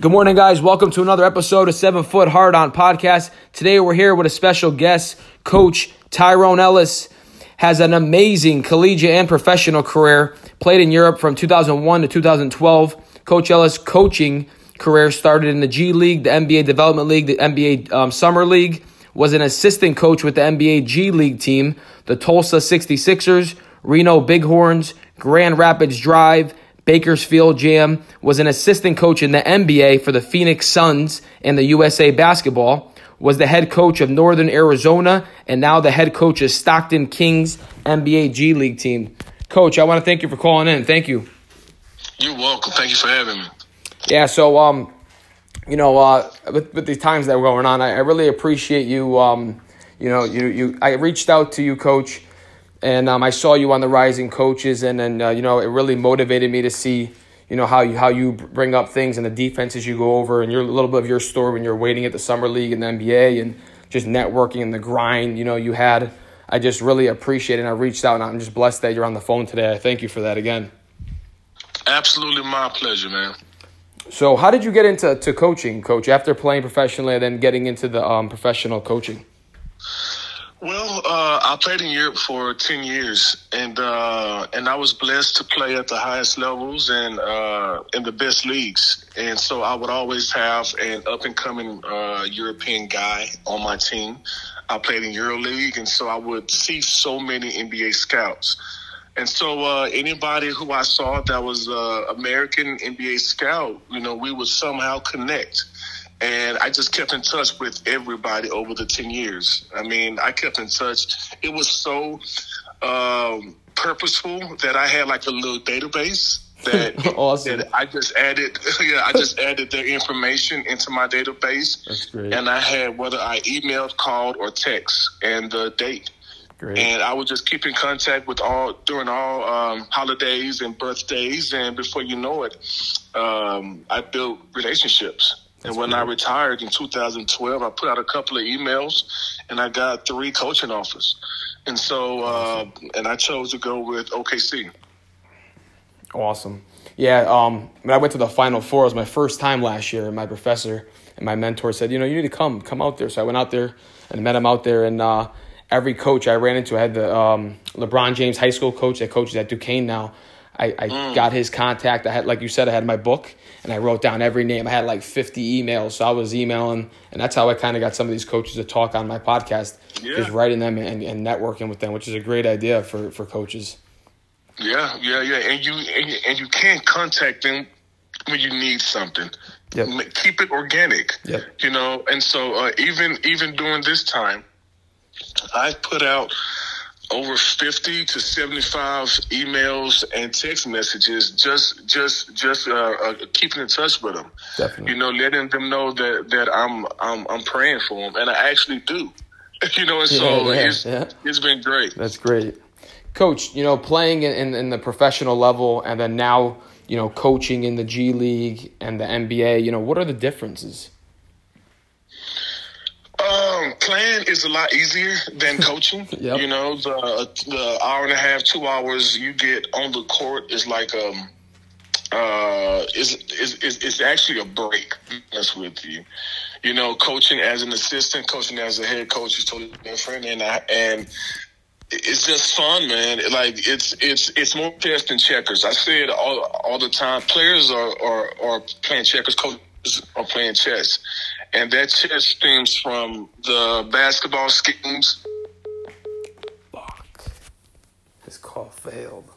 Good morning, guys. Welcome to another episode of Seven Foot Hard on Podcast. Today we're here with a special guest, Coach Tyrone Ellis. Has an amazing collegiate and professional career. Played in Europe from 2001 to 2012. Coach Ellis' coaching career started in the G League, the NBA Development League, the NBA um, Summer League. Was an assistant coach with the NBA G League team, the Tulsa 66ers, Reno Bighorns, Grand Rapids Drive, Bakersfield Jam, was an assistant coach in the NBA for the Phoenix Suns and the USA Basketball, was the head coach of Northern Arizona, and now the head coach of Stockton Kings NBA G League team. Coach, I want to thank you for calling in. Thank you. You're welcome. Thank you for having me. Yeah, so um, you know, uh, with, with the times that were going on, I, I really appreciate you. Um, you know, you you I reached out to you, Coach and um, I saw you on the Rising Coaches, and then uh, you know it really motivated me to see you know how you how you bring up things and the defenses you go over, and your a little bit of your story when you're waiting at the summer league and the NBA, and just networking and the grind you know you had. I just really appreciate it. And I reached out, and I'm just blessed that you're on the phone today. I thank you for that again. Absolutely, my pleasure, man. So, how did you get into to coaching, Coach? After playing professionally, and then getting into the um, professional coaching. Well, uh, I played in Europe for ten years, and uh, and I was blessed to play at the highest levels and uh, in the best leagues. And so I would always have an up and coming uh, European guy on my team. I played in EuroLeague, and so I would see so many NBA scouts. And so uh, anybody who I saw that was uh, American NBA scout, you know, we would somehow connect and I just kept in touch with everybody over the 10 years. I mean, I kept in touch. It was so um, purposeful that I had like a little database that, awesome. that I just added, yeah, I just added their information into my database. That's great. And I had whether I emailed, called, or text and the date. Great. And I would just keep in contact with all during all um, holidays and birthdays, and before you know it, um, I built relationships. That's and when I retired in 2012, I put out a couple of emails and I got three coaching offers. And so, uh, and I chose to go with OKC. Awesome. Yeah. Um, when I went to the Final Four, it was my first time last year, and my professor and my mentor said, you know, you need to come, come out there. So I went out there and met him out there. And uh, every coach I ran into, I had the um, LeBron James high school coach that coaches at Duquesne now. I, I mm. got his contact. I had, like you said, I had my book and I wrote down every name. I had like 50 emails, so I was emailing, and that's how I kind of got some of these coaches to talk on my podcast, yeah. is writing them and, and networking with them, which is a great idea for, for coaches. Yeah, yeah, yeah, and you and you, and you can't contact them when you need something. Yep. Keep it organic. Yep. You know, and so uh, even even during this time, I've put out over 50 to 75 emails and text messages just just just uh, uh, keeping in touch with them Definitely. you know letting them know that that i'm i'm, I'm praying for them and i actually do. You know and so yeah, yeah, it's, yeah. it's been great. That's great. Coach you know playing in, in, in the professional level and then now you know coaching in the g league and the nba you know what are the differences playing is a lot easier than coaching. yep. You know, the the hour and a half, two hours you get on the court is like um uh is is is actually a break. That's with you. You know, coaching as an assistant, coaching as a head coach is totally different, and I, and it's just fun, man. Like it's it's it's more chess than checkers. I say it all all the time. Players are are, are playing checkers, coaches are playing chess and that chess stems from the basketball schemes. Fuck. His call failed.